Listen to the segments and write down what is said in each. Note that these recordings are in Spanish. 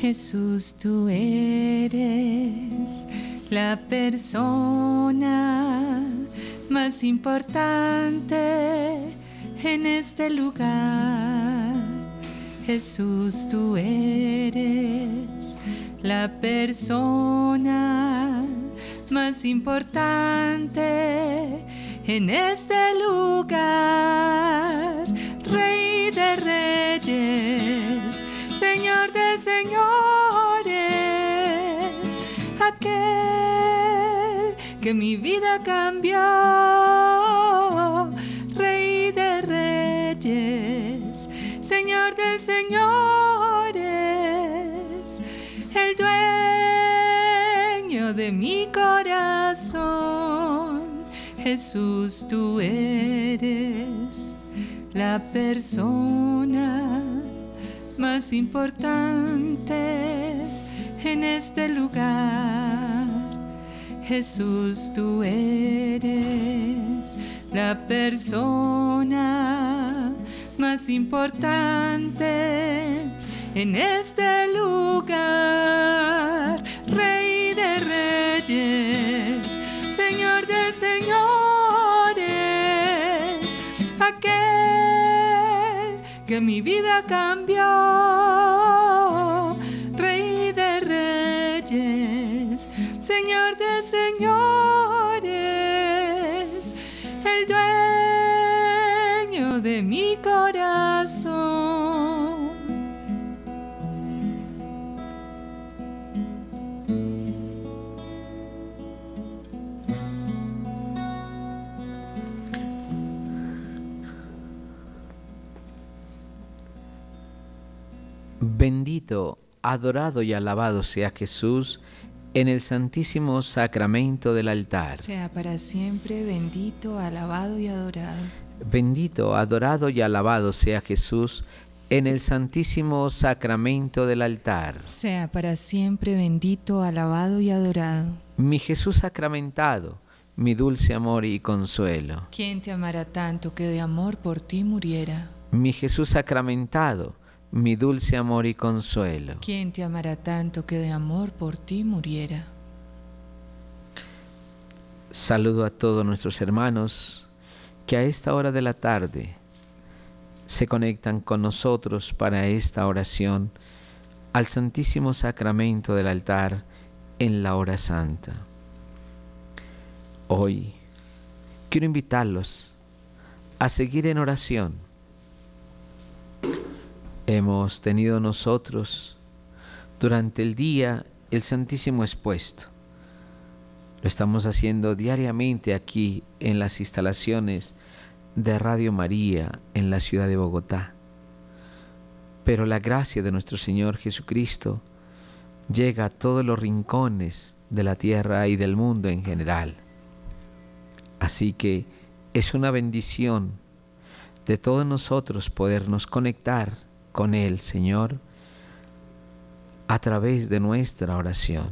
Jesús, tú eres la persona más importante en este lugar. Jesús, tú eres la persona más importante en este lugar. Señores, aquel que mi vida cambió. Rey de reyes, Señor de señores, el dueño de mi corazón. Jesús, tú eres la persona más importante en este lugar. Jesús, tú eres la persona más importante en este lugar. Rey de reyes, Señor de señores, que mi vida cambió. Rey de reyes, Señor de señores, el dueño de mi corazón. Bendito, adorado y alabado sea Jesús en el santísimo sacramento del altar. Sea para siempre bendito, alabado y adorado. Bendito, adorado y alabado sea Jesús en el santísimo sacramento del altar. Sea para siempre bendito, alabado y adorado. Mi Jesús sacramentado, mi dulce amor y consuelo. ¿Quién te amará tanto que de amor por ti muriera? Mi Jesús sacramentado, mi dulce amor y consuelo. ¿Quién te amará tanto que de amor por ti muriera? Saludo a todos nuestros hermanos que a esta hora de la tarde se conectan con nosotros para esta oración al Santísimo Sacramento del altar en la hora santa. Hoy quiero invitarlos a seguir en oración. Hemos tenido nosotros durante el día el Santísimo expuesto. Lo estamos haciendo diariamente aquí en las instalaciones de Radio María en la ciudad de Bogotá. Pero la gracia de nuestro Señor Jesucristo llega a todos los rincones de la tierra y del mundo en general. Así que es una bendición de todos nosotros podernos conectar con Él, Señor, a través de nuestra oración.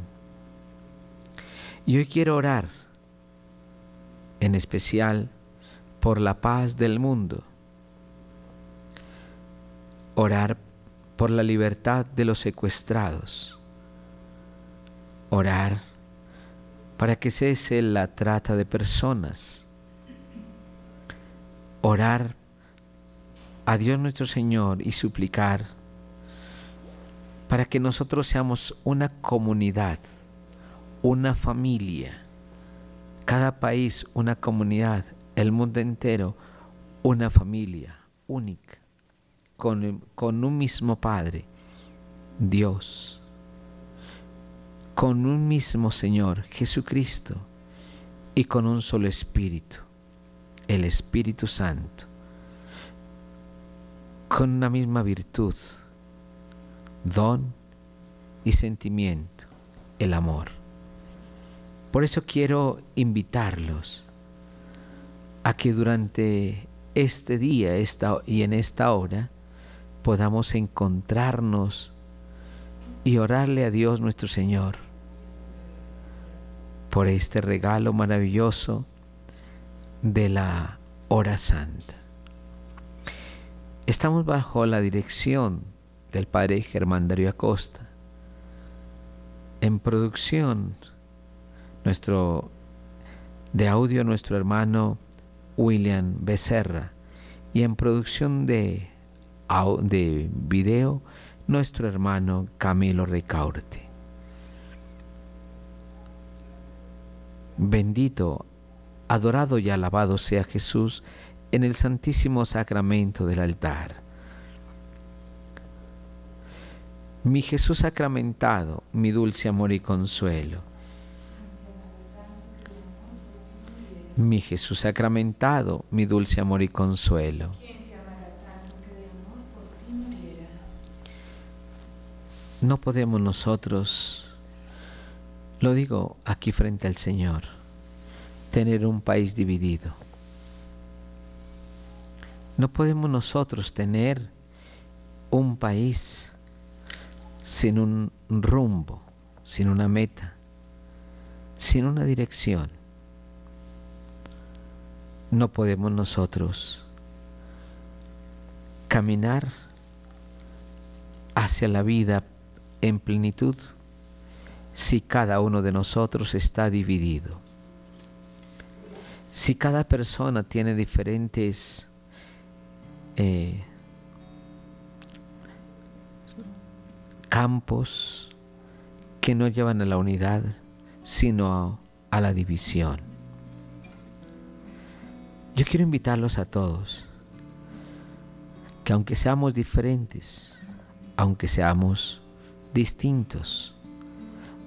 Y hoy quiero orar en especial por la paz del mundo, orar por la libertad de los secuestrados, orar para que cese la trata de personas, orar a Dios nuestro Señor y suplicar para que nosotros seamos una comunidad, una familia, cada país una comunidad, el mundo entero una familia única, con, con un mismo Padre, Dios, con un mismo Señor, Jesucristo, y con un solo Espíritu, el Espíritu Santo, con una misma virtud, don y sentimiento, el amor. Por eso quiero invitarlos a que durante este día esta, y en esta hora podamos encontrarnos y orarle a Dios nuestro Señor por este regalo maravilloso de la hora santa. Estamos bajo la dirección del Padre Germán Darío Acosta, En producción, nuestro de audio, nuestro hermano William Becerra. Y en producción de, de video, nuestro hermano Camilo Ricaurte. Bendito, adorado y alabado sea Jesús en el santísimo sacramento del altar. Mi Jesús sacramentado, mi dulce amor y consuelo. Mi Jesús sacramentado, mi dulce amor y consuelo. No podemos nosotros, lo digo aquí frente al Señor, tener un país dividido. No podemos nosotros tener un país sin un rumbo, sin una meta, sin una dirección. No podemos nosotros caminar hacia la vida en plenitud si cada uno de nosotros está dividido. Si cada persona tiene diferentes eh, campos que no llevan a la unidad, sino a la división. Yo quiero invitarlos a todos que aunque seamos diferentes, aunque seamos distintos,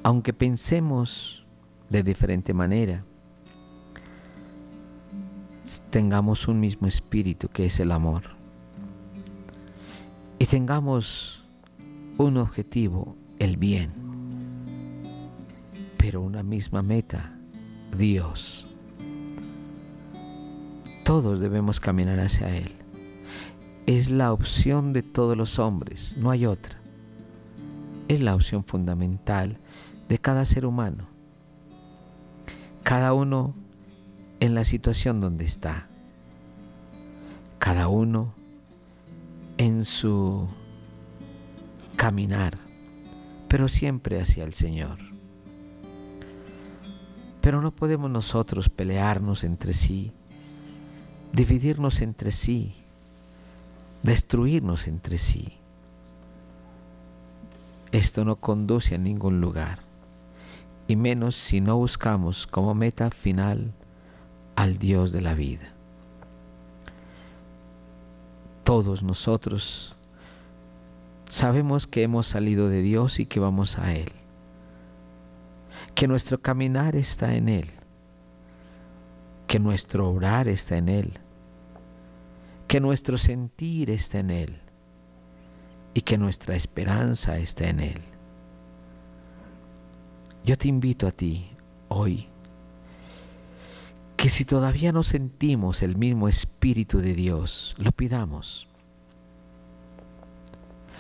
aunque pensemos de diferente manera, tengamos un mismo espíritu que es el amor. Tengamos un objetivo, el bien, pero una misma meta, Dios. Todos debemos caminar hacia Él. Es la opción de todos los hombres, no hay otra es la opción fundamental de cada ser humano. Cada uno en la situación donde está. Cada uno en su caminar, pero siempre hacia el Señor. Pero no podemos nosotros pelearnos entre sí, dividirnos entre sí, destruirnos entre sí. Esto no conduce a ningún lugar, y menos si no buscamos como meta final al Dios de la vida. Todos nosotros. Sabemos que hemos salido de Dios y que vamos a Él, que nuestro caminar está en Él, que nuestro obrar está en Él, que nuestro sentir está en Él. Y que nuestra esperanza esté en Él. Yo te invito a ti hoy que si todavía no sentimos el mismo Espíritu de Dios, lo pidamos.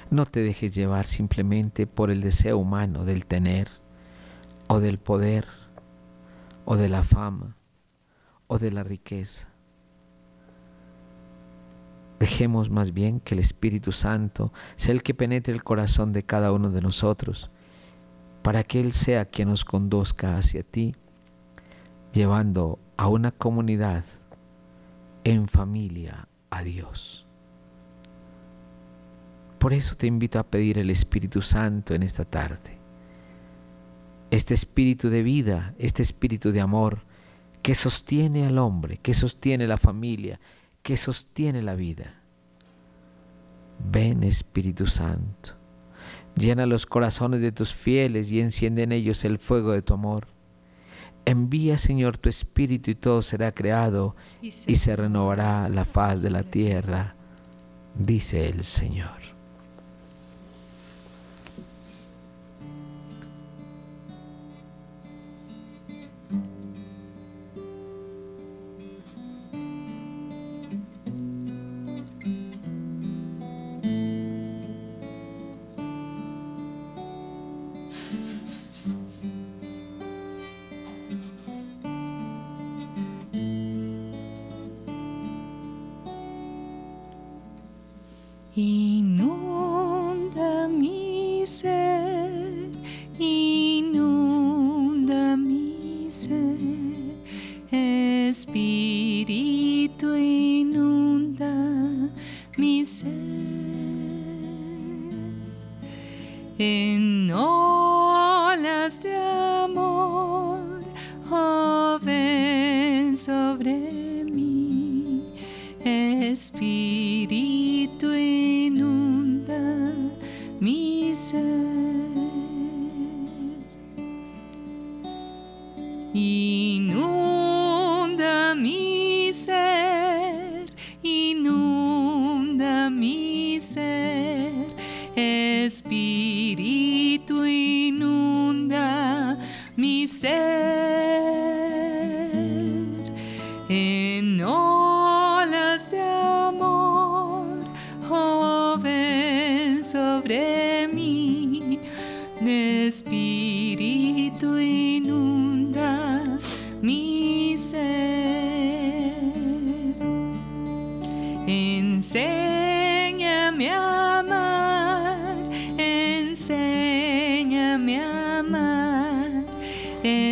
No te dejes llevar simplemente por el deseo humano del tener o del poder o de la fama o de la riqueza. Dejemos más bien que el Espíritu Santo sea el que penetre el corazón de cada uno de nosotros, para que Él sea quien nos conduzca hacia ti, llevando a una comunidad en familia a Dios. Por eso te invito a pedir el Espíritu Santo en esta tarde. Este espíritu de vida, este espíritu de amor que sostiene al hombre, que sostiene la familia, que sostiene la vida. Ven Espíritu Santo, llena los corazones de tus fieles y enciende en ellos el fuego de tu amor. Envía, Señor, tu Espíritu y todo será creado y se, renovará la paz de la tierra, dice el Señor.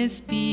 this be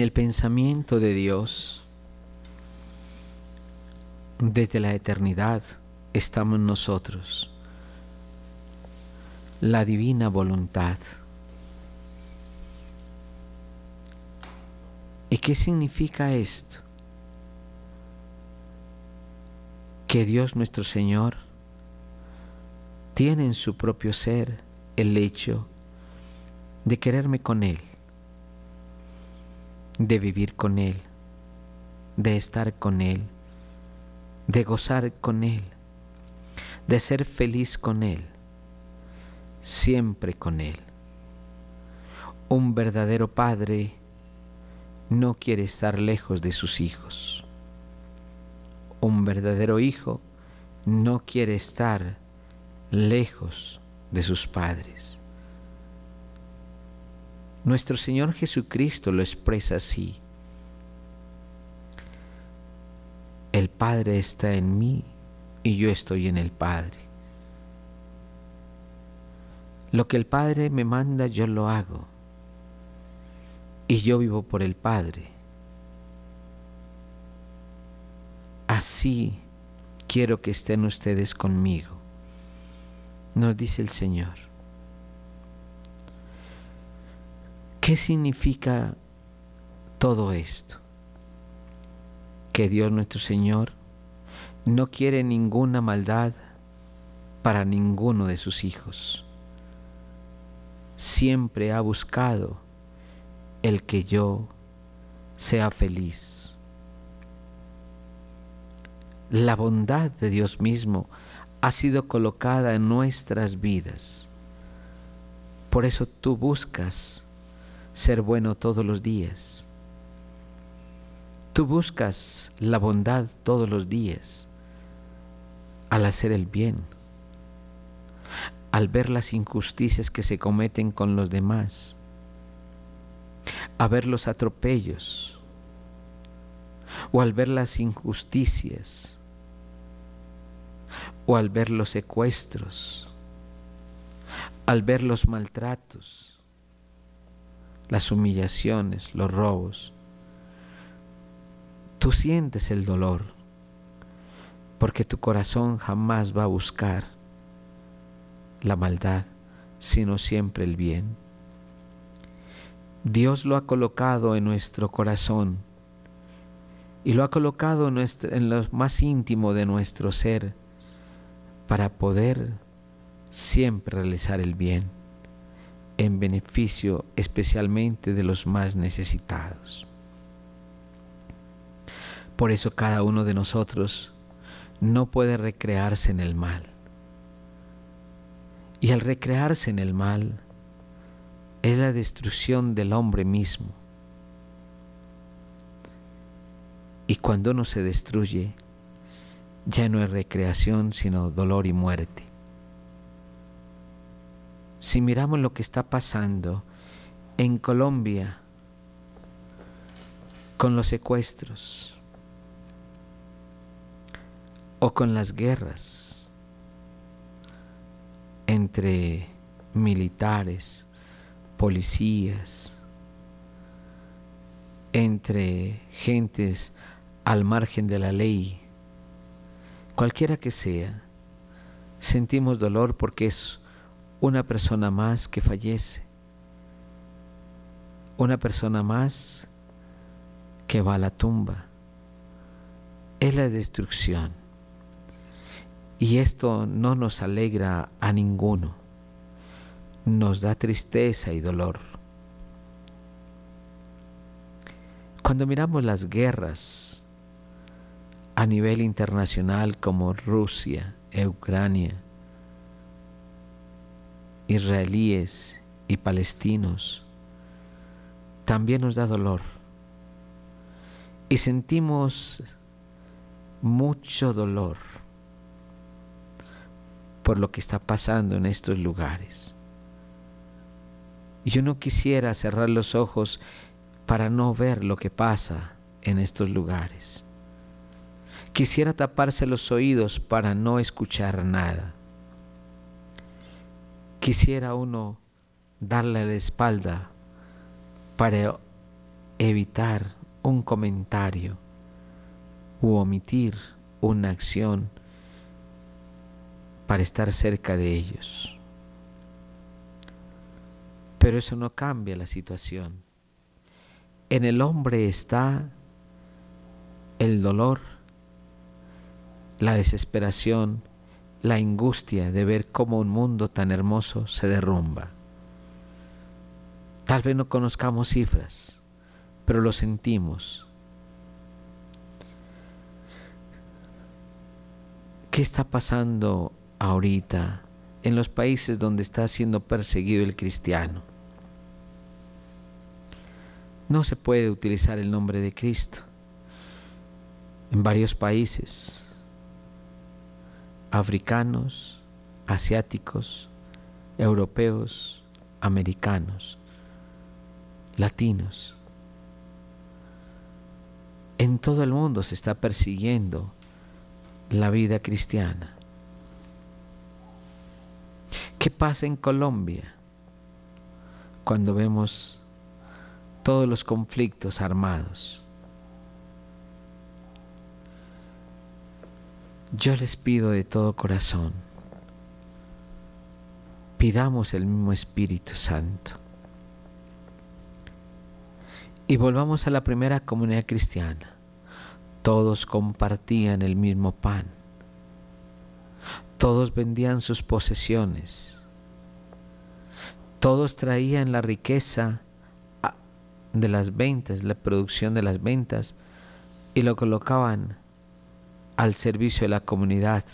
el pensamiento de Dios. Desde la eternidad estamos nosotros, la divina voluntad. ¿Y qué significa esto? Que Dios nuestro Señor tiene en su propio ser el hecho de quererme con Él de vivir con Él, de estar con Él, de gozar con Él, de ser feliz con Él, siempre con Él. Un verdadero padre no quiere estar lejos de sus hijos. Un verdadero hijo no quiere estar lejos de sus padres. Nuestro Señor Jesucristo lo expresa así. El Padre está en mí y yo estoy en el Padre. Lo que el Padre me manda yo lo hago y yo vivo por el Padre. Así quiero que estén ustedes conmigo, nos dice el Señor. ¿Qué significa todo esto? Que Dios nuestro Señor no quiere ninguna maldad para ninguno de sus hijos. Siempre ha buscado el que yo sea feliz. La bondad de Dios mismo ha sido colocada en nuestras vidas. Por eso tú buscas ser bueno todos los días. Tú buscas la bondad todos los días al hacer el bien, al ver las injusticias que se cometen con los demás, a ver los atropellos o al ver las injusticias o al ver los secuestros, al ver los maltratos las humillaciones, los robos. Tú sientes el dolor, porque tu corazón jamás va a buscar la maldad, sino siempre el bien. Dios lo ha colocado en nuestro corazón y lo ha colocado en, lo más íntimo de nuestro ser para poder siempre realizar el bien en beneficio especialmente de los más necesitados. Por eso cada uno de nosotros no puede recrearse en el mal. Y al recrearse en el mal es la destrucción del hombre mismo. Y cuando uno se destruye, ya no es recreación, sino dolor y muerte si miramos lo que está pasando en Colombia con los secuestros o con las guerras entre militares, policías, entre gentes al margen de la ley, cualquiera que sea, sentimos dolor porque es una persona más que fallece, una persona más que va a la tumba. Es la destrucción. Y esto no nos alegra a ninguno, nos da tristeza y dolor. Cuando miramos las guerras a nivel internacional como Rusia, Ucrania, israelíes y palestinos, también nos da dolor. Y sentimos mucho dolor por lo que está pasando en estos lugares. Yo no quisiera cerrar los ojos para no ver lo que pasa en estos lugares. Quisiera taparse los oídos para no escuchar nada quisiera uno darle la espalda para evitar un comentario u omitir una acción para estar cerca de ellos. Pero eso no cambia la situación. En el hombre está el dolor, la desesperación, la angustia de ver cómo un mundo tan hermoso se derrumba. Tal vez no conozcamos cifras, pero lo sentimos. ¿Qué está pasando ahorita en los países donde está siendo perseguido el cristiano. No se puede utilizar el nombre de Cristo en varios países africanos, asiáticos, europeos, americanos, latinos. En todo el mundo se está persiguiendo la vida cristiana. ¿Qué pasa en Colombia cuando vemos todos los conflictos armados? Yo les pido de todo corazón, pidamos el mismo Espíritu Santo y volvamos a la primera comunidad cristiana. Todos compartían el mismo pan. Todos vendían sus posesiones. Todos traían la riqueza ah, de las ventas, la producción de las ventas, y lo colocaban al servicio de la comunidad,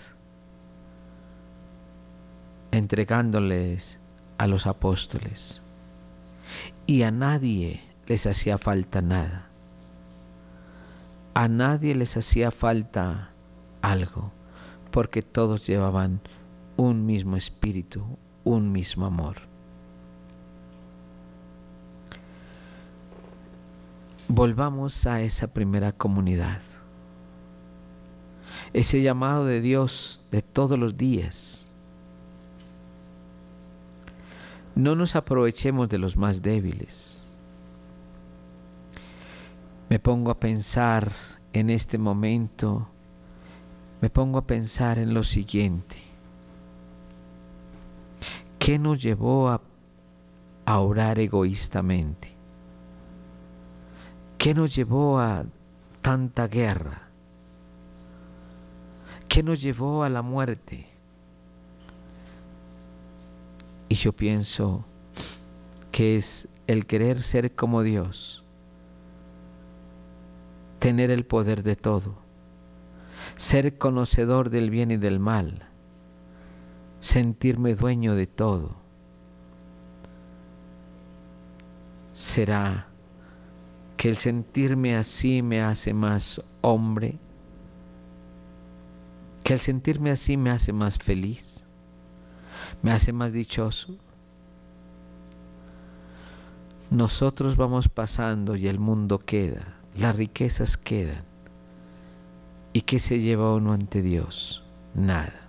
entregándoles a los apóstoles. Y a nadie les hacía falta nada. A nadie les hacía falta algo, porque todos llevaban un mismo espíritu, un mismo amor. Volvamos a esa primera comunidad, ese llamado de Dios de todos los días. No nos aprovechemos de los más débiles me pongo a pensar en este momento, me pongo a pensar en lo siguiente. ¿Qué nos llevó a, a orar egoístamente? ¿Qué nos llevó a tanta guerra? ¿Qué nos llevó a la muerte? Y yo pienso que es el querer ser como Dios tener el poder de todo, ser conocedor del bien y del mal, sentirme dueño de todo. ¿Será que el sentirme así me hace más hombre? ¿Que el sentirme así me hace más feliz? ¿Me hace más dichoso? Nosotros vamos pasando y el mundo queda las riquezas quedan. ¿Y qué se lleva uno ante Dios? Nada.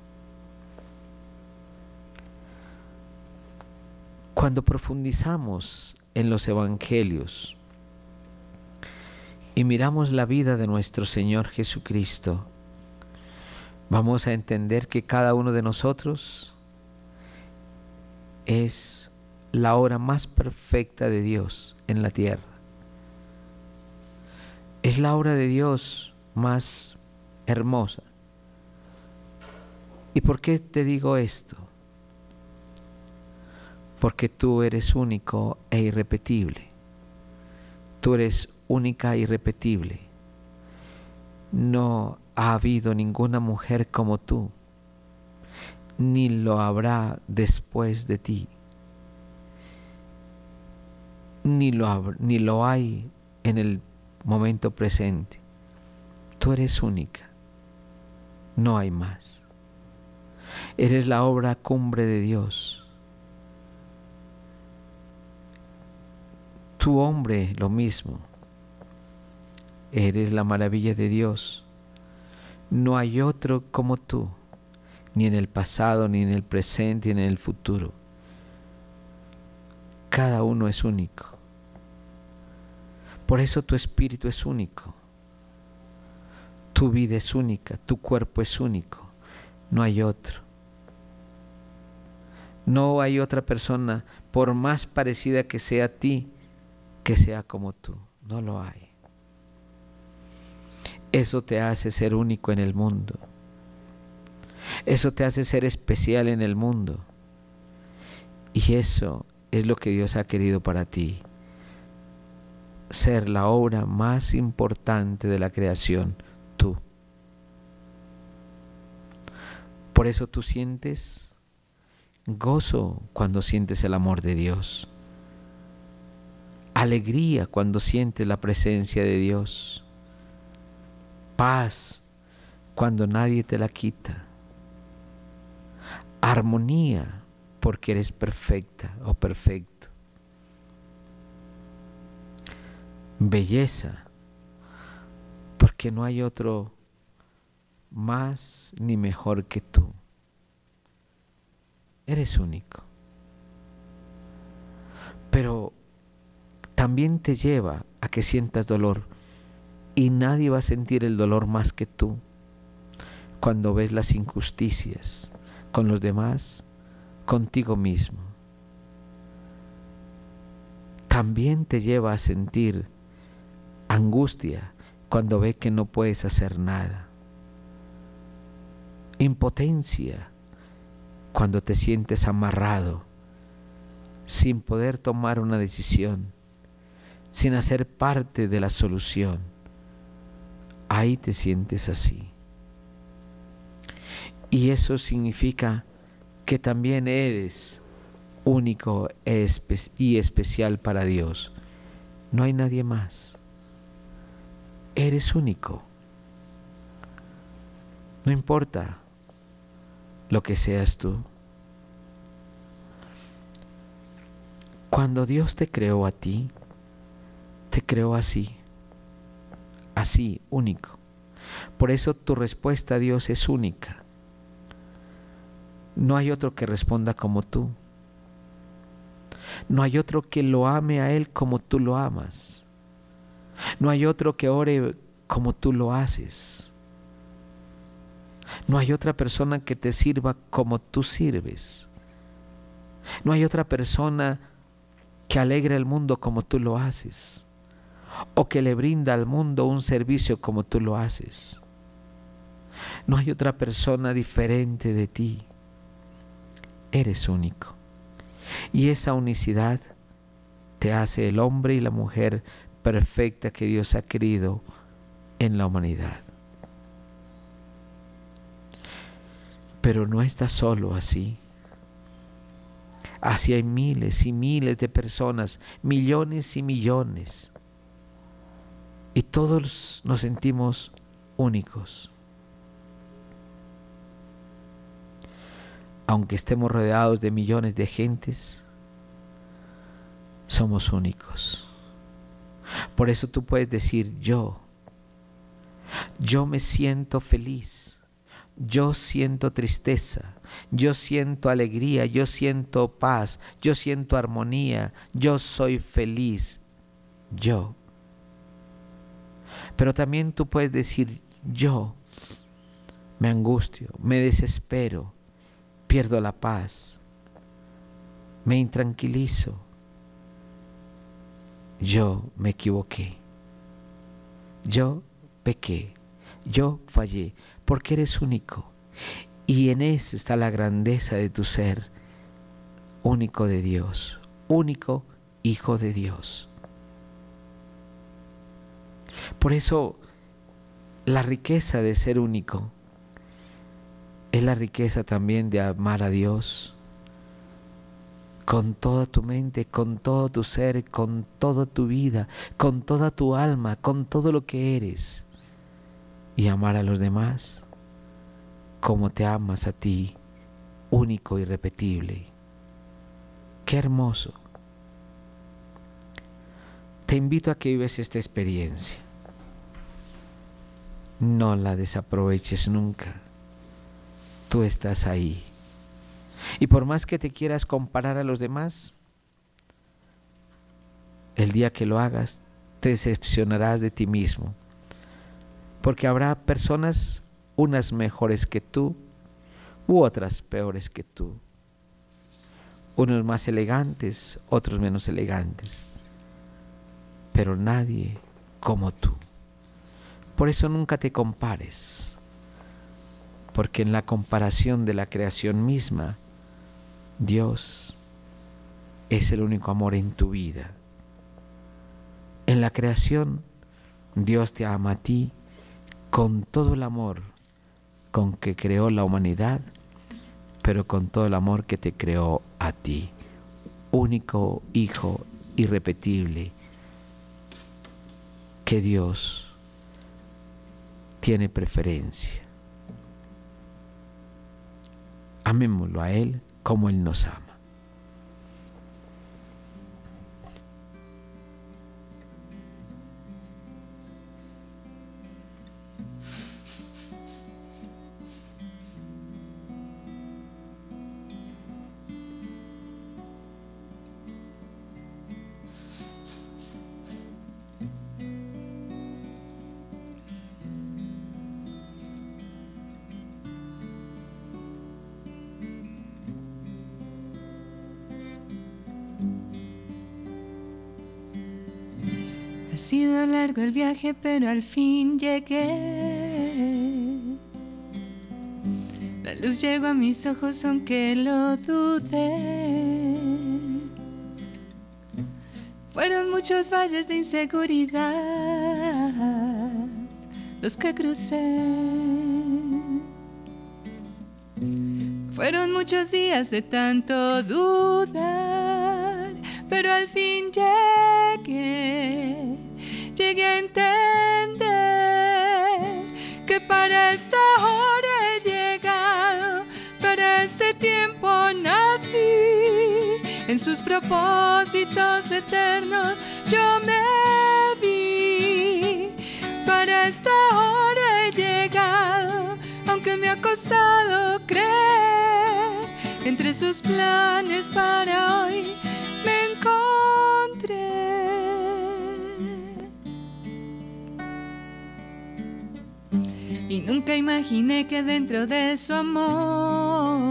Cuando profundizamos en los evangelios y miramos la vida de nuestro Señor Jesucristo, vamos a entender que cada uno de nosotros es la obra más perfecta de Dios en la tierra es la obra de Dios más hermosa. ¿Y por qué te digo esto? Porque tú eres único e irrepetible. Tú eres única e irrepetible. No ha habido ninguna mujer como tú, ni lo habrá después de ti, ni lo, ni lo hay en el momento presente. Tú eres única, no hay más. Eres la obra cumbre de Dios. Tu hombre, lo mismo. Eres la maravilla de Dios. No hay otro como tú, ni en el pasado, ni en el presente, ni en el futuro. Cada uno es único. Por eso tu espíritu es único. Tu vida es única, tu cuerpo es único. No hay otro. No hay otra persona, por más parecida que sea a ti, que sea como tú. No lo hay. Eso te hace ser único en el mundo. Eso te hace ser especial en el mundo. Y eso es lo que Dios ha querido para ti ser la obra más importante de la creación, tú. Por eso tú sientes gozo cuando sientes el amor de Dios, alegría cuando sientes la presencia de Dios, paz cuando nadie te la quita, armonía porque eres perfecta o perfecto, belleza porque no hay otro más ni mejor que tú. Eres único. Pero también te lleva a que sientas dolor y nadie va a sentir el dolor más que tú cuando ves las injusticias con los demás, contigo mismo. También te lleva a sentir angustia cuando ve que no puedes hacer nada. Impotencia cuando te sientes amarrado, sin poder tomar una decisión, sin hacer parte de la solución. Ahí te sientes así. Y eso significa que también eres único y especial para Dios. No hay nadie más. Eres único. No importa lo que seas tú. Cuando Dios te creó a ti, te creó así, así, único. Por eso tu respuesta a Dios es única. No hay otro que responda como tú. No hay otro que lo ame a Él como tú lo amas. No hay otro que ore como tú lo haces. No hay otra persona que te sirva como tú sirves. No hay otra persona que alegre el mundo como tú lo haces. O que le brinda al mundo un servicio como tú lo haces. No hay otra persona diferente de ti. Eres único. Y esa unicidad te hace el hombre y la mujer perfecta que Dios ha querido en la humanidad. Pero no está solo así. Así hay miles y miles de personas, millones y millones. Y todos nos sentimos únicos. Aunque estemos rodeados de millones de gentes, somos únicos. Por eso tú puedes decir yo. Yo me siento feliz. Yo siento tristeza. Yo siento alegría. Yo siento paz. Yo siento armonía. Yo soy feliz. Yo. Pero también tú puedes decir yo. Me angustio. Me desespero. Pierdo la paz. Me intranquilizo yo me equivoqué, yo pequé, yo fallé, porque eres único. Y en eso está la grandeza de tu ser, único de Dios, único hijo de Dios. Por eso la riqueza de ser único es la riqueza también de amar a Dios con toda tu mente, con todo tu ser, con toda tu vida, con toda tu alma, con todo lo que eres. Y amar a los demás como te amas a ti, único y repetible. Qué hermoso. Te invito a que vives esta experiencia. No la desaproveches nunca. Tú estás ahí y por más que te quieras comparar a los demás, el día que lo hagas, te decepcionarás de ti mismo. Porque habrá personas, unas mejores que tú, u otras peores que tú. Unos más elegantes, otros menos elegantes. Pero nadie como tú. Por eso nunca te compares. Porque en la comparación de la creación misma, Dios es el único amor en tu vida. En la creación, Dios te ama a ti con todo el amor con que creó la humanidad, pero con todo el amor que te creó a ti. Único Hijo irrepetible que Dios tiene preferencia. Amémoslo a Él como Él nos ama. Pero al fin llegué. La luz llegó a mis ojos aunque lo dudé. Fueron muchos valles de inseguridad los que crucé. Fueron muchos días de tanto dudar, pero al fin llegué llegué a entender que para esta hora he llegado, para este tiempo nací, en sus propósitos eternos yo me vi, para esta hora he llegado, aunque me ha costado creer, entre sus planes para hoy y nunca imaginé que dentro de su amor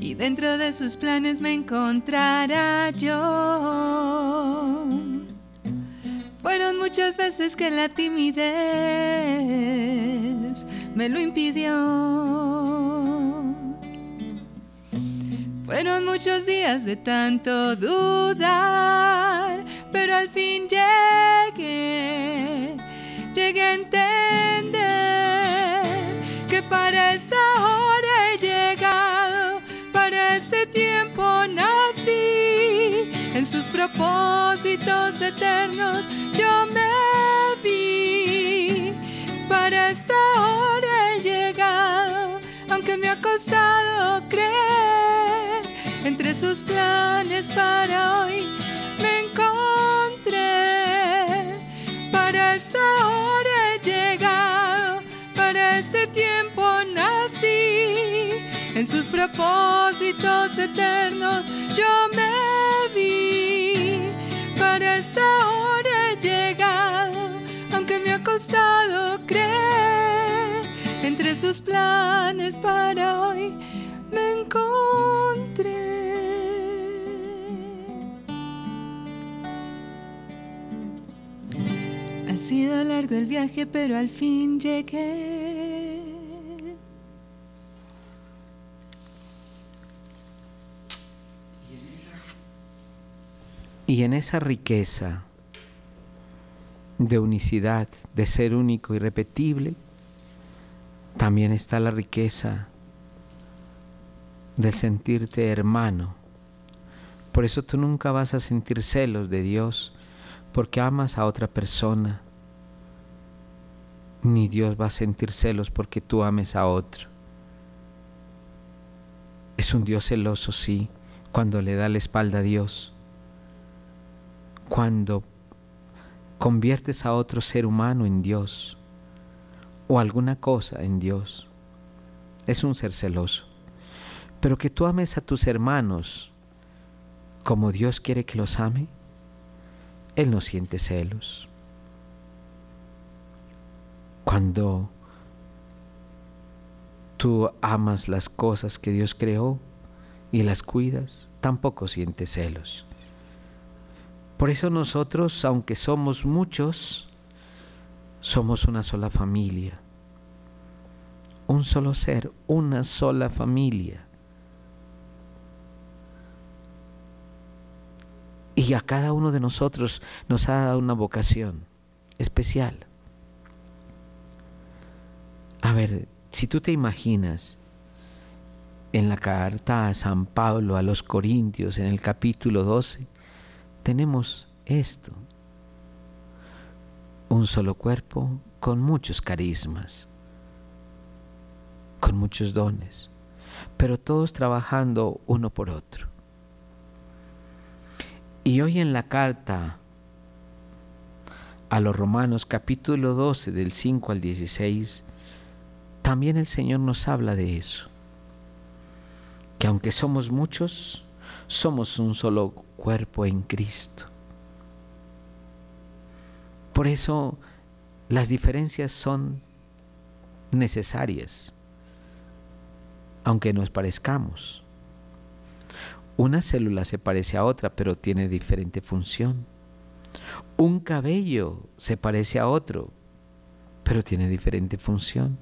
y dentro de sus planes me encontrara yo. Fueron muchas veces que la timidez me lo impidió. Fueron muchos días de tanto dudar, pero al fin llegué a entender que para esta hora he llegado, para este tiempo nací, en sus propósitos eternos yo me vi, para esta hora he llegado, aunque me ha costado creer, entre sus planes para hoy en sus propósitos eternos yo me vi, para esta hora he llegado, aunque me ha costado creer, entre sus planes para hoy me encontré. Ha sido largo el viaje, pero al fin llegué. Y en esa riqueza de unicidad, de ser único y repetible, también está la riqueza del sentirte hermano. Por eso tú nunca vas a sentir celos de Dios porque amas a otra persona, ni Dios va a sentir celos porque tú ames a otro. Es un Dios celoso, sí, cuando le da la espalda a Dios, cuando conviertes a otro ser humano en Dios o alguna cosa en Dios. Es un ser celoso. Pero que tú ames a tus hermanos como Dios quiere que los ame, Él no siente celos. Cuando tú amas las cosas que Dios creó y las cuidas, tampoco siente celos. Por eso nosotros, aunque somos muchos, somos una sola familia, un solo ser, una sola familia. Y a cada uno de nosotros nos ha dado una vocación especial. A ver, si tú te imaginas en la carta a San Pablo a los Corintios en el capítulo 12, tenemos esto. Un solo cuerpo con muchos carismas, con muchos dones, pero todos trabajando uno por otro. Y hoy en la carta a los Romanos capítulo 12 del 5 al 16, también el Señor nos habla de eso que aunque somos muchos, somos un solo cuerpo en Cristo. Por eso las diferencias son necesarias, aunque nos parezcamos. Una célula se parece a otra, pero tiene diferente función. Un cabello se parece a otro, pero tiene diferente función.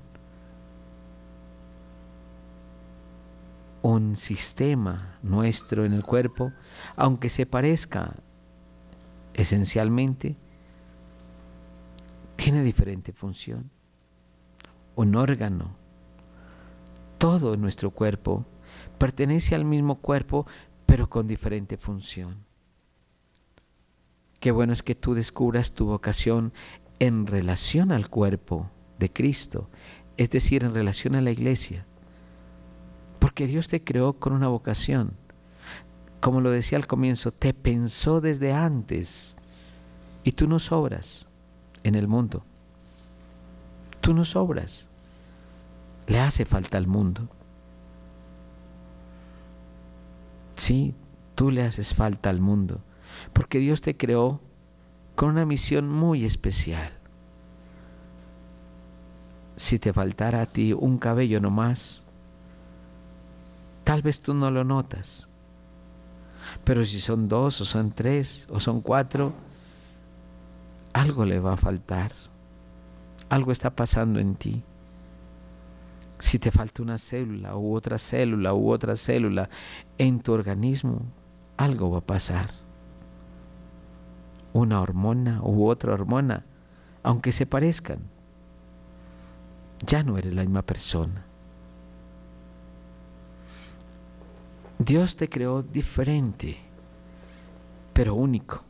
Un sistema nuestro en el cuerpo, aunque se parezca esencialmente, tiene diferente función. Un órgano, todo nuestro cuerpo pertenece al mismo cuerpo, pero con diferente función. Qué bueno es que tú descubras tu vocación en relación al cuerpo de Cristo, es decir, en relación a la iglesia. Porque Dios te creó con una vocación. Como lo decía al comienzo, te pensó desde antes. Y tú no sobras en el mundo. Tú no sobras. Le hace falta al mundo. Sí, tú le haces falta al mundo. Porque Dios te creó con una misión muy especial. Si te faltara a ti un cabello nomás, Tal vez tú no lo notas. Pero si son dos o son tres o son cuatro, algo le va a faltar. Algo está pasando en ti. Si te falta una célula u otra célula u otra célula en tu organismo, algo va a pasar. Una hormona u otra hormona, aunque se parezcan, ya no eres la misma persona. Dios te creó diferente, pero único.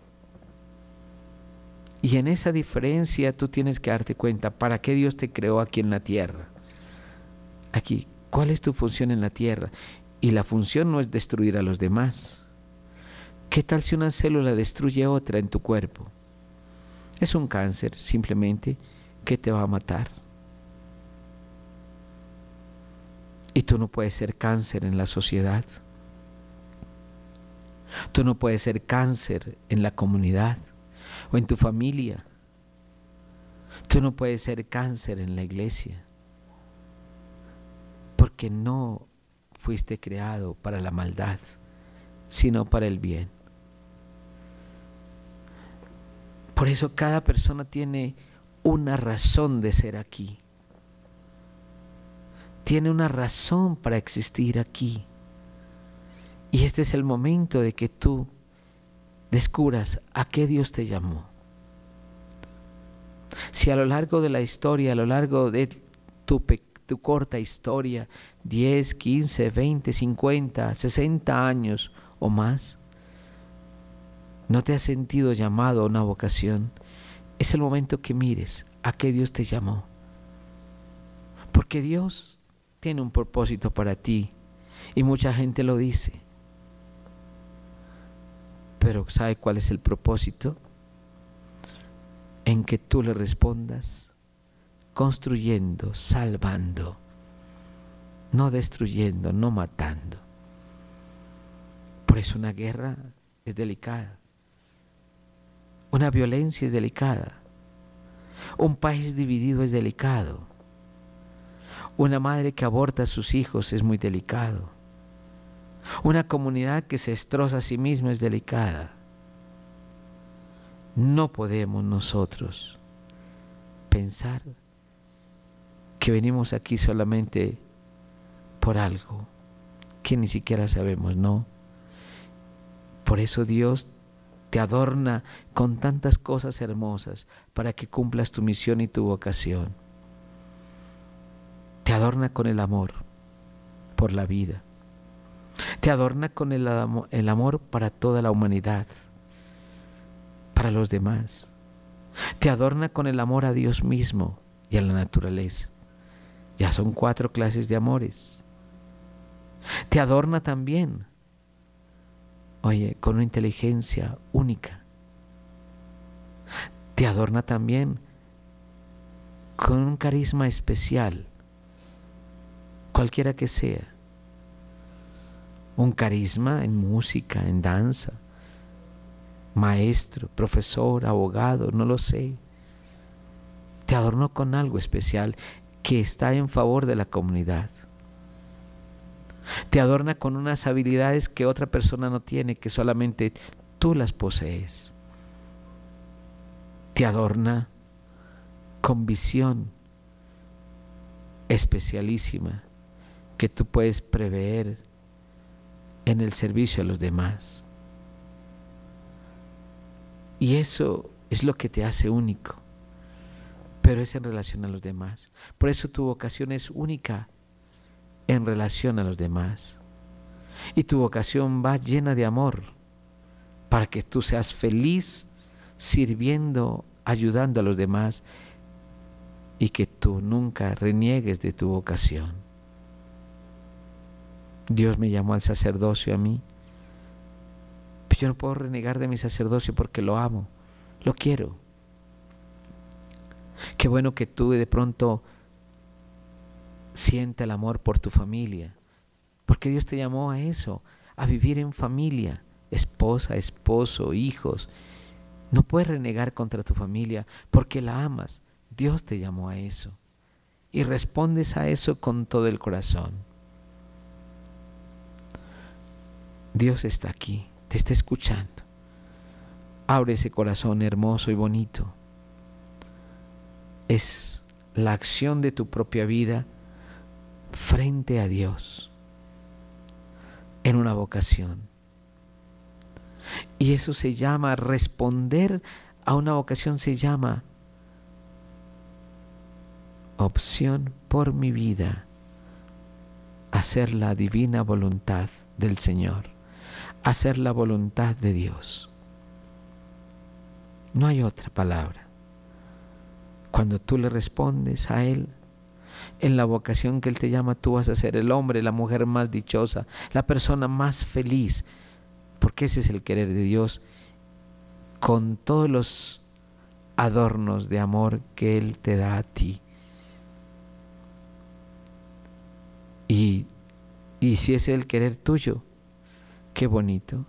Y en esa diferencia tú tienes que darte cuenta para qué Dios te creó aquí en la tierra. Aquí, ¿cuál es tu función en la tierra? Y la función no es destruir a los demás. ¿Qué tal si una célula destruye otra en tu cuerpo? Es un cáncer simplemente que te va a matar. Y tú no puedes ser cáncer en la sociedad. Tú no puedes ser cáncer en la comunidad o en tu familia. Tú no puedes ser cáncer en la iglesia. Porque no fuiste creado para la maldad, sino para el bien. Por eso cada persona tiene una razón de ser aquí. Tiene una razón para existir aquí. Y este es el momento de que tú descubras a qué Dios te llamó. Si a lo largo de la historia, a lo largo de tu, tu corta historia, 10, 15, 20, 50, 60 años o más, no te has sentido llamado a una vocación, es el momento que mires a qué Dios te llamó. Porque Dios tiene un propósito para ti y mucha gente lo dice. Pero ¿sabe cuál es el propósito? En que tú le respondas construyendo, salvando, no destruyendo, no matando. Por eso una guerra es delicada. Una violencia es delicada. Un país dividido es delicado. Una madre que aborta a sus hijos es muy delicado. Una comunidad que se destroza a sí misma es delicada. No podemos nosotros pensar que venimos aquí solamente por algo que ni siquiera sabemos, no. Por eso Dios te adorna con tantas cosas hermosas para que cumplas tu misión y tu vocación. Te adorna con el amor por la vida Te adorna con el, amor para toda la humanidad, para los demás. Te adorna con el amor a Dios mismo y a la naturaleza. Ya son cuatro clases de amores. Te adorna también, oye, con una inteligencia única. Te adorna también con un carisma especial, cualquiera que sea. Un carisma en música, en danza, maestro, profesor, abogado, no lo sé. Te adornó con algo especial que está en favor de la comunidad. Te adorna con unas habilidades que otra persona no tiene, que solamente tú las posees. Te adorna con visión especialísima que tú puedes prever en el servicio a los demás. Y eso es lo que te hace único, pero es en relación a los demás. Por eso tu vocación es única en relación a los demás. Y tu vocación va llena de amor para que tú seas feliz sirviendo, ayudando a los demás y que tú nunca reniegues de tu vocación. Dios me llamó al sacerdocio a mí, pero yo no puedo renegar de mi sacerdocio porque lo amo, lo quiero. Qué bueno que tú de pronto sienta el amor por tu familia, porque Dios te llamó a eso, a vivir en familia, esposa, esposo, hijos. No puedes renegar contra tu familia porque la amas. Dios te llamó a eso. Y respondes a eso con todo el corazón. Dios está aquí, te está escuchando. Abre ese corazón hermoso y bonito. Es la acción de tu propia vida frente a Dios en una vocación. Y eso se llama responder a una vocación, se llama opción por mi vida, hacer la divina voluntad del Señor, hacer la voluntad de Dios. No hay otra palabra. Cuando tú le respondes a Él, en la vocación que Él te llama, tú vas a ser el hombre, la mujer más dichosa, la persona más feliz, porque ese es el querer de Dios, con todos los adornos de amor que Él te da a ti. Y, si es el querer tuyo, qué bonito,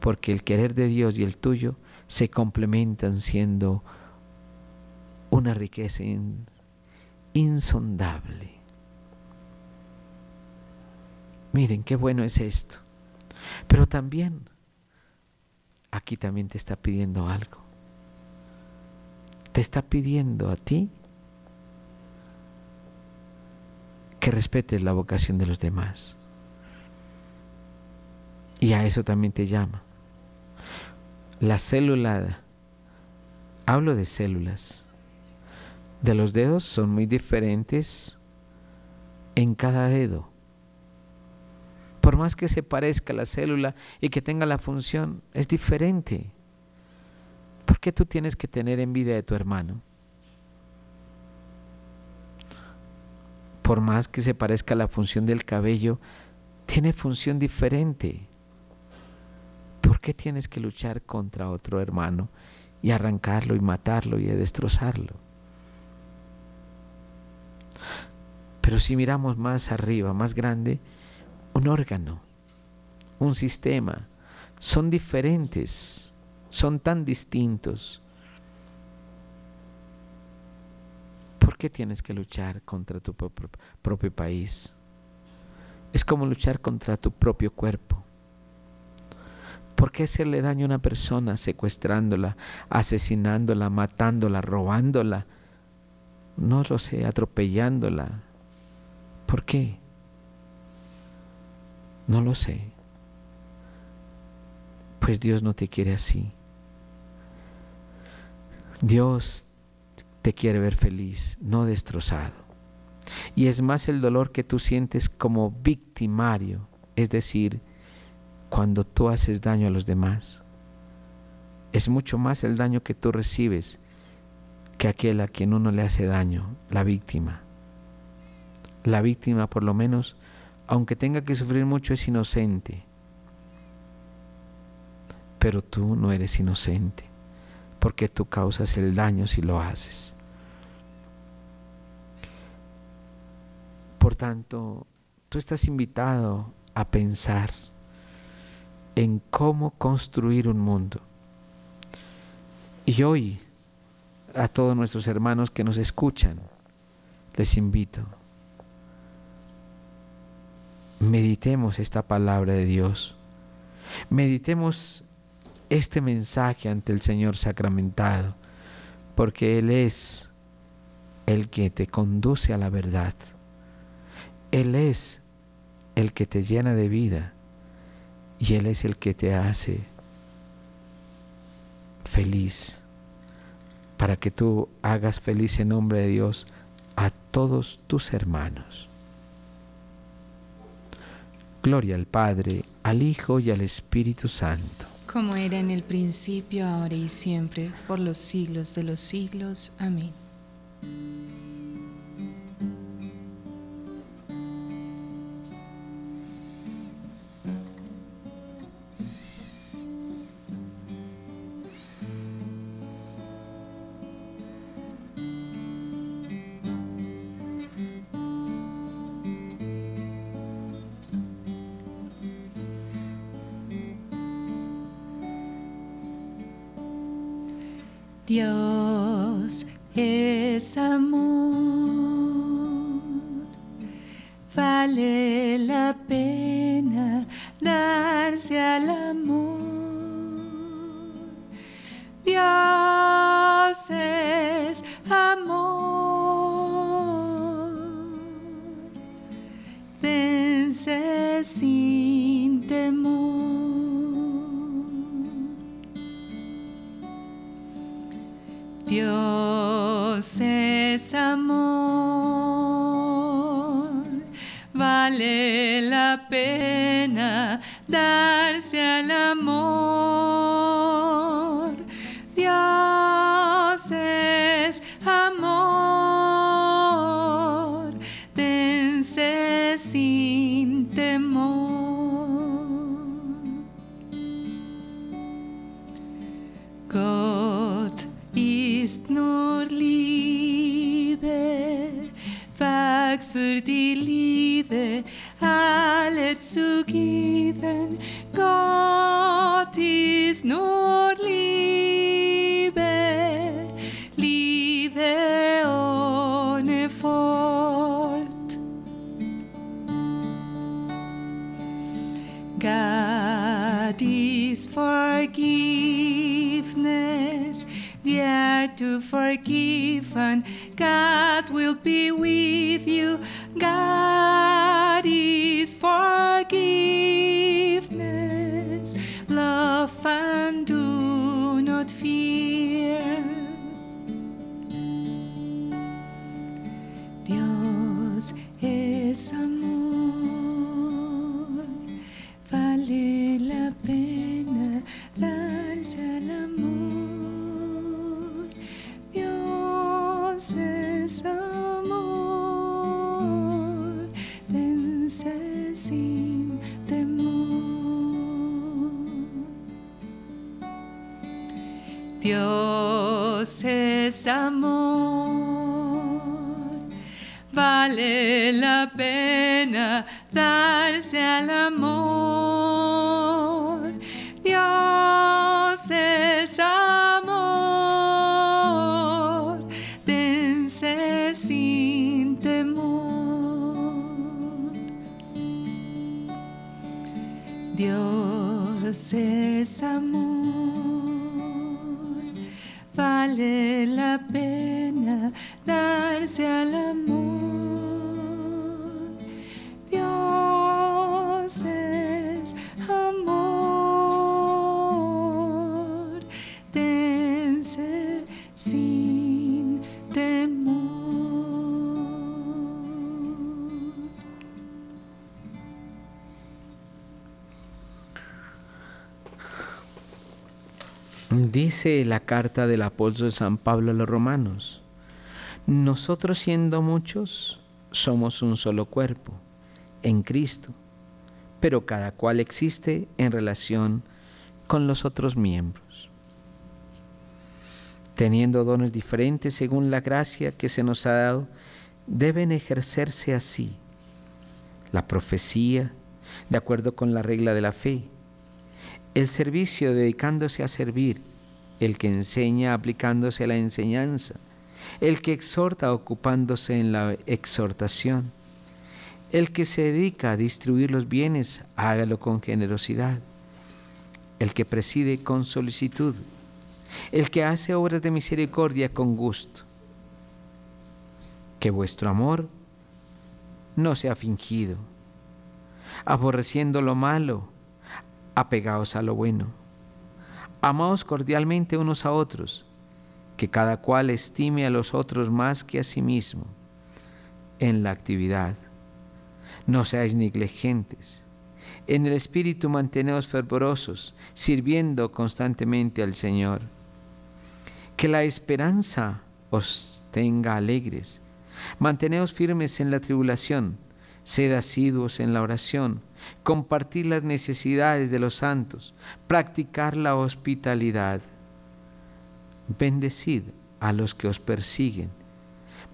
porque el querer de Dios y el tuyo se complementan siendo una riqueza insondable. Miren, qué bueno es esto. Pero también, aquí también te está pidiendo algo. Te está pidiendo a ti que respetes la vocación de los demás. Y a eso también te llama. La célula, hablo de células, de los dedos son muy diferentes en cada dedo. Por más que se parezca la célula y que tenga la función, es diferente. ¿Por qué tú tienes que tener envidia de tu hermano? por más que se parezca la función del cabello, tiene función diferente. ¿Por qué tienes que luchar contra otro hermano y arrancarlo y matarlo y destrozarlo? Pero si miramos más arriba, más grande, un órgano, un sistema, son diferentes, son tan distintos ¿Por qué tienes que luchar contra tu propio país? Es como luchar contra tu propio cuerpo. ¿Por qué hacerle daño a una persona secuestrándola, asesinándola, matándola, robándola? No lo sé, atropellándola. ¿Por qué? No lo sé. Pues Dios no te quiere así. Dios te quiere ver feliz, no destrozado. Y es más el dolor que tú sientes como victimario es decir, cuando tú haces daño a los demás. Es mucho más el daño que tú recibes que aquel a quien uno le hace daño, la víctima. La víctima, por lo menos, aunque tenga que sufrir mucho, es inocente. Pero tú no eres inocente, porque tú causas el daño si lo haces. Por tanto, tú estás invitado a pensar en cómo construir un mundo. Y hoy, a todos nuestros hermanos que nos escuchan, les invito, meditemos esta palabra de Dios, meditemos este mensaje ante el Señor sacramentado, porque Él es el que te conduce a la verdad. Él es el que te llena de vida y Él es el que te hace feliz para que tú hagas feliz en nombre de Dios a todos tus hermanos. Gloria al Padre, al Hijo y al Espíritu Santo. Como era en el principio, ahora y siempre, por los siglos de los siglos. Amén. Dios es amor, vale la pena darse al amor. Dios es darse al amor. forgiven. Dios es amor, vence sin temor. Dios es amor, vale la pena darse al amor. La carta del apóstol San Pablo a los romanos, nosotros siendo muchos somos un solo cuerpo en Cristo, pero cada cual existe en relación con los otros miembros. Teniendo dones diferentes según la gracia que se nos ha dado, deben ejercerse así. La profecía, de acuerdo con la regla de la fe, el servicio dedicándose a servir, el que enseña aplicándose a la enseñanza, el que exhorta ocupándose en la exhortación, el que se dedica a distribuir los bienes, hágalo con generosidad, el que preside con solicitud, el que hace obras de misericordia con gusto. Que vuestro amor no sea fingido, aborreciendo lo malo, apegaos a lo bueno. Amaos cordialmente unos a otros, que cada cual estime a los otros más que a sí mismo en la actividad. No seáis negligentes. En el espíritu manteneos fervorosos, sirviendo constantemente al Señor. Que la esperanza os tenga alegres. Manteneos firmes en la tribulación, sed asiduos en la oración, compartir las necesidades de los santos, practicar la hospitalidad. Bendecid a los que os persiguen,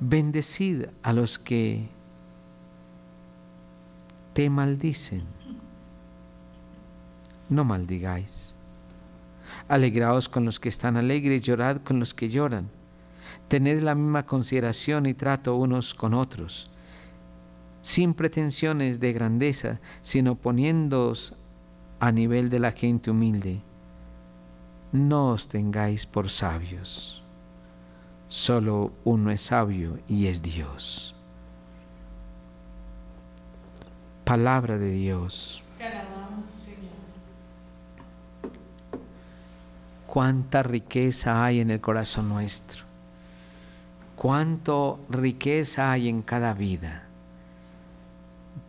bendecid a los que te maldicen. No maldigáis. Alegraos con los que están alegres, llorad con los que lloran. Tened la misma consideración y trato unos con otros sin pretensiones de grandeza, sino poniéndoos a nivel de la gente humilde. No os tengáis por sabios. Solo uno es sabio y es Dios. Palabra de Dios. Cuánta riqueza hay en el corazón nuestro. Cuánto riqueza hay en cada vida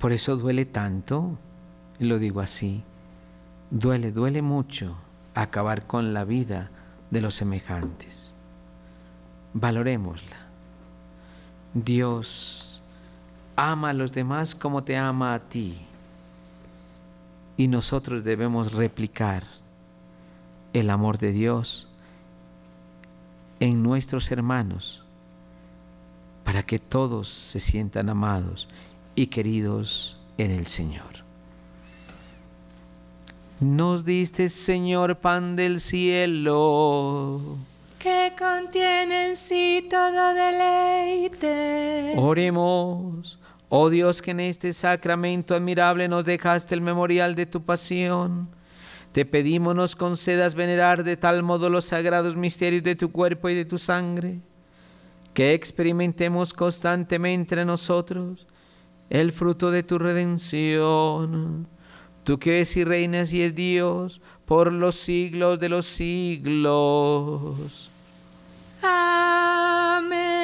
por eso duele tanto, lo digo así, duele, duele mucho acabar con la vida de los semejantes. Valorémosla. Dios ama a los demás como te ama a ti. Y nosotros debemos replicar el amor de Dios en nuestros hermanos para que todos se sientan amados y queridos en el Señor. Nos diste, Señor, pan del cielo, que contiene en sí todo deleite. Oremos, oh Dios, que en este sacramento admirable nos dejaste el memorial de tu pasión. Te pedimos nos concedas venerar de tal modo los sagrados misterios de tu cuerpo y de tu sangre, que experimentemos constantemente en nosotros el fruto de tu redención. Tú que eres y reinas y es Dios por los siglos de los siglos. Amén.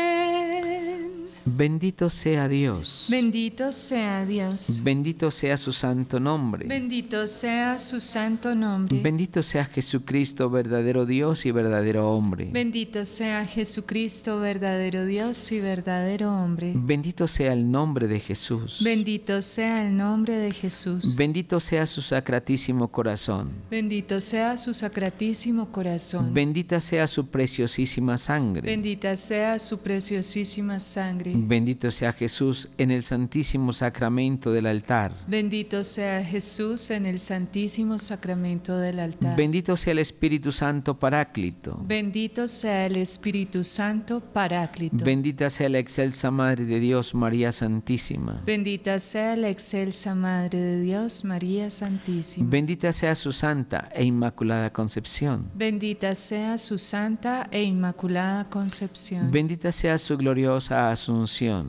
Bendito sea Dios. Bendito sea Dios. Bendito sea su santo nombre. Bendito sea su santo nombre. Bendito sea Jesucristo, verdadero Dios y verdadero hombre. Bendito sea Jesucristo, verdadero Dios y verdadero hombre. Bendito sea el nombre de Jesús. Bendito sea el nombre de Jesús. Bendito sea su sacratísimo corazón. Bendito sea su sacratísimo corazón. Bendita sea su preciosísima sangre. Bendita sea su preciosísima sangre. Bendito sea Jesús en el santísimo sacramento del altar. Bendito sea Jesús en el santísimo sacramento del altar. Bendito sea el Espíritu Santo Paráclito. Bendito sea el Espíritu Santo Paráclito. Bendita sea la excelsa Madre de Dios, María Santísima. Bendita sea la excelsa Madre de Dios, María Santísima. Bendita sea su santa e inmaculada concepción. Bendita sea su santa e inmaculada concepción. Bendita sea su gloriosa asunción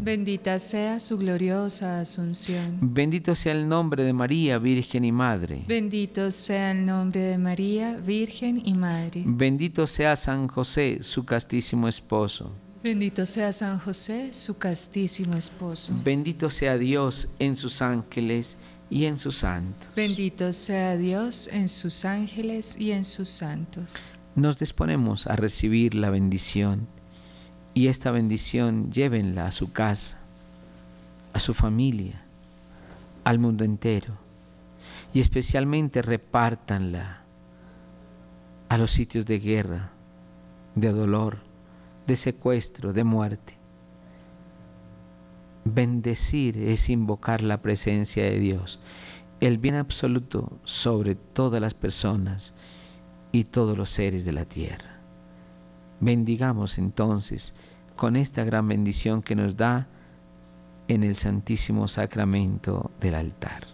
Bendita sea su gloriosa asunción. Bendito sea el nombre de María, Virgen y Madre. Bendito sea el nombre de María, Virgen y Madre. Bendito sea San José, su castísimo esposo. Bendito sea San José, su castísimo esposo. Bendito sea Dios en sus ángeles y en sus santos. Bendito sea Dios en sus ángeles y en sus santos. nos disponemos a recibir la bendición y esta bendición llévenla a su casa, a su familia, al mundo entero y especialmente repártanla a los sitios de guerra, de dolor, de secuestro, de muerte. Bendecir es invocar la presencia de Dios, el bien absoluto sobre todas las personas y todos los seres de la tierra. Bendigamos entonces con esta gran bendición que nos da en el Santísimo Sacramento del altar.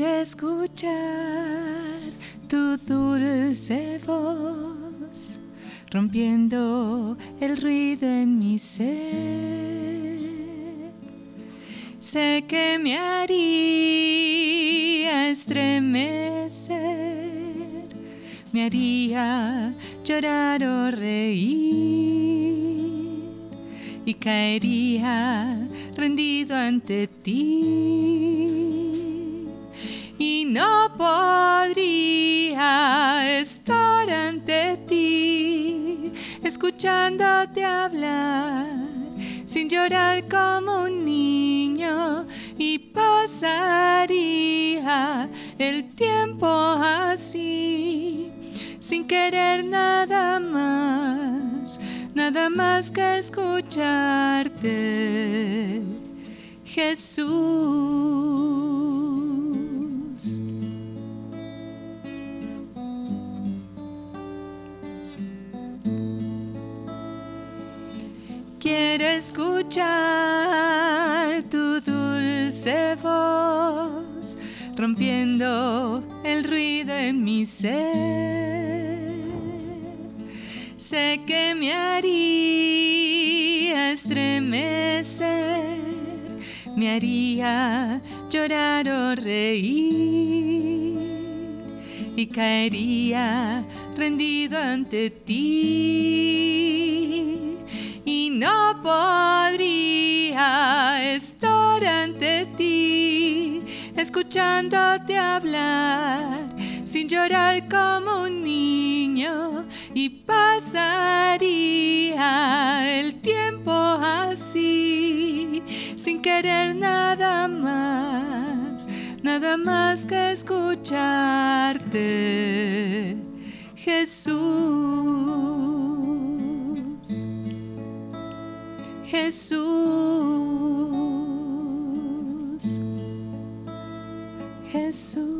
Escuchar tu dulce voz, rompiendo el ruido en mi ser. Sé que me haría estremecer, me haría llorar o reír y caería rendido ante ti podría estar ante ti, escuchándote hablar, sin llorar como un niño, y pasaría el tiempo así, sin querer nada más, nada más que escucharte, Jesús. Sé que me haría estremecer, me haría llorar o reír y caería rendido ante ti. No podría estar ante ti, escuchándote hablar, sin llorar como un niño, y pasaría el tiempo así, sin querer nada más, nada más que escucharte, Jesús. Jesús. Jesús.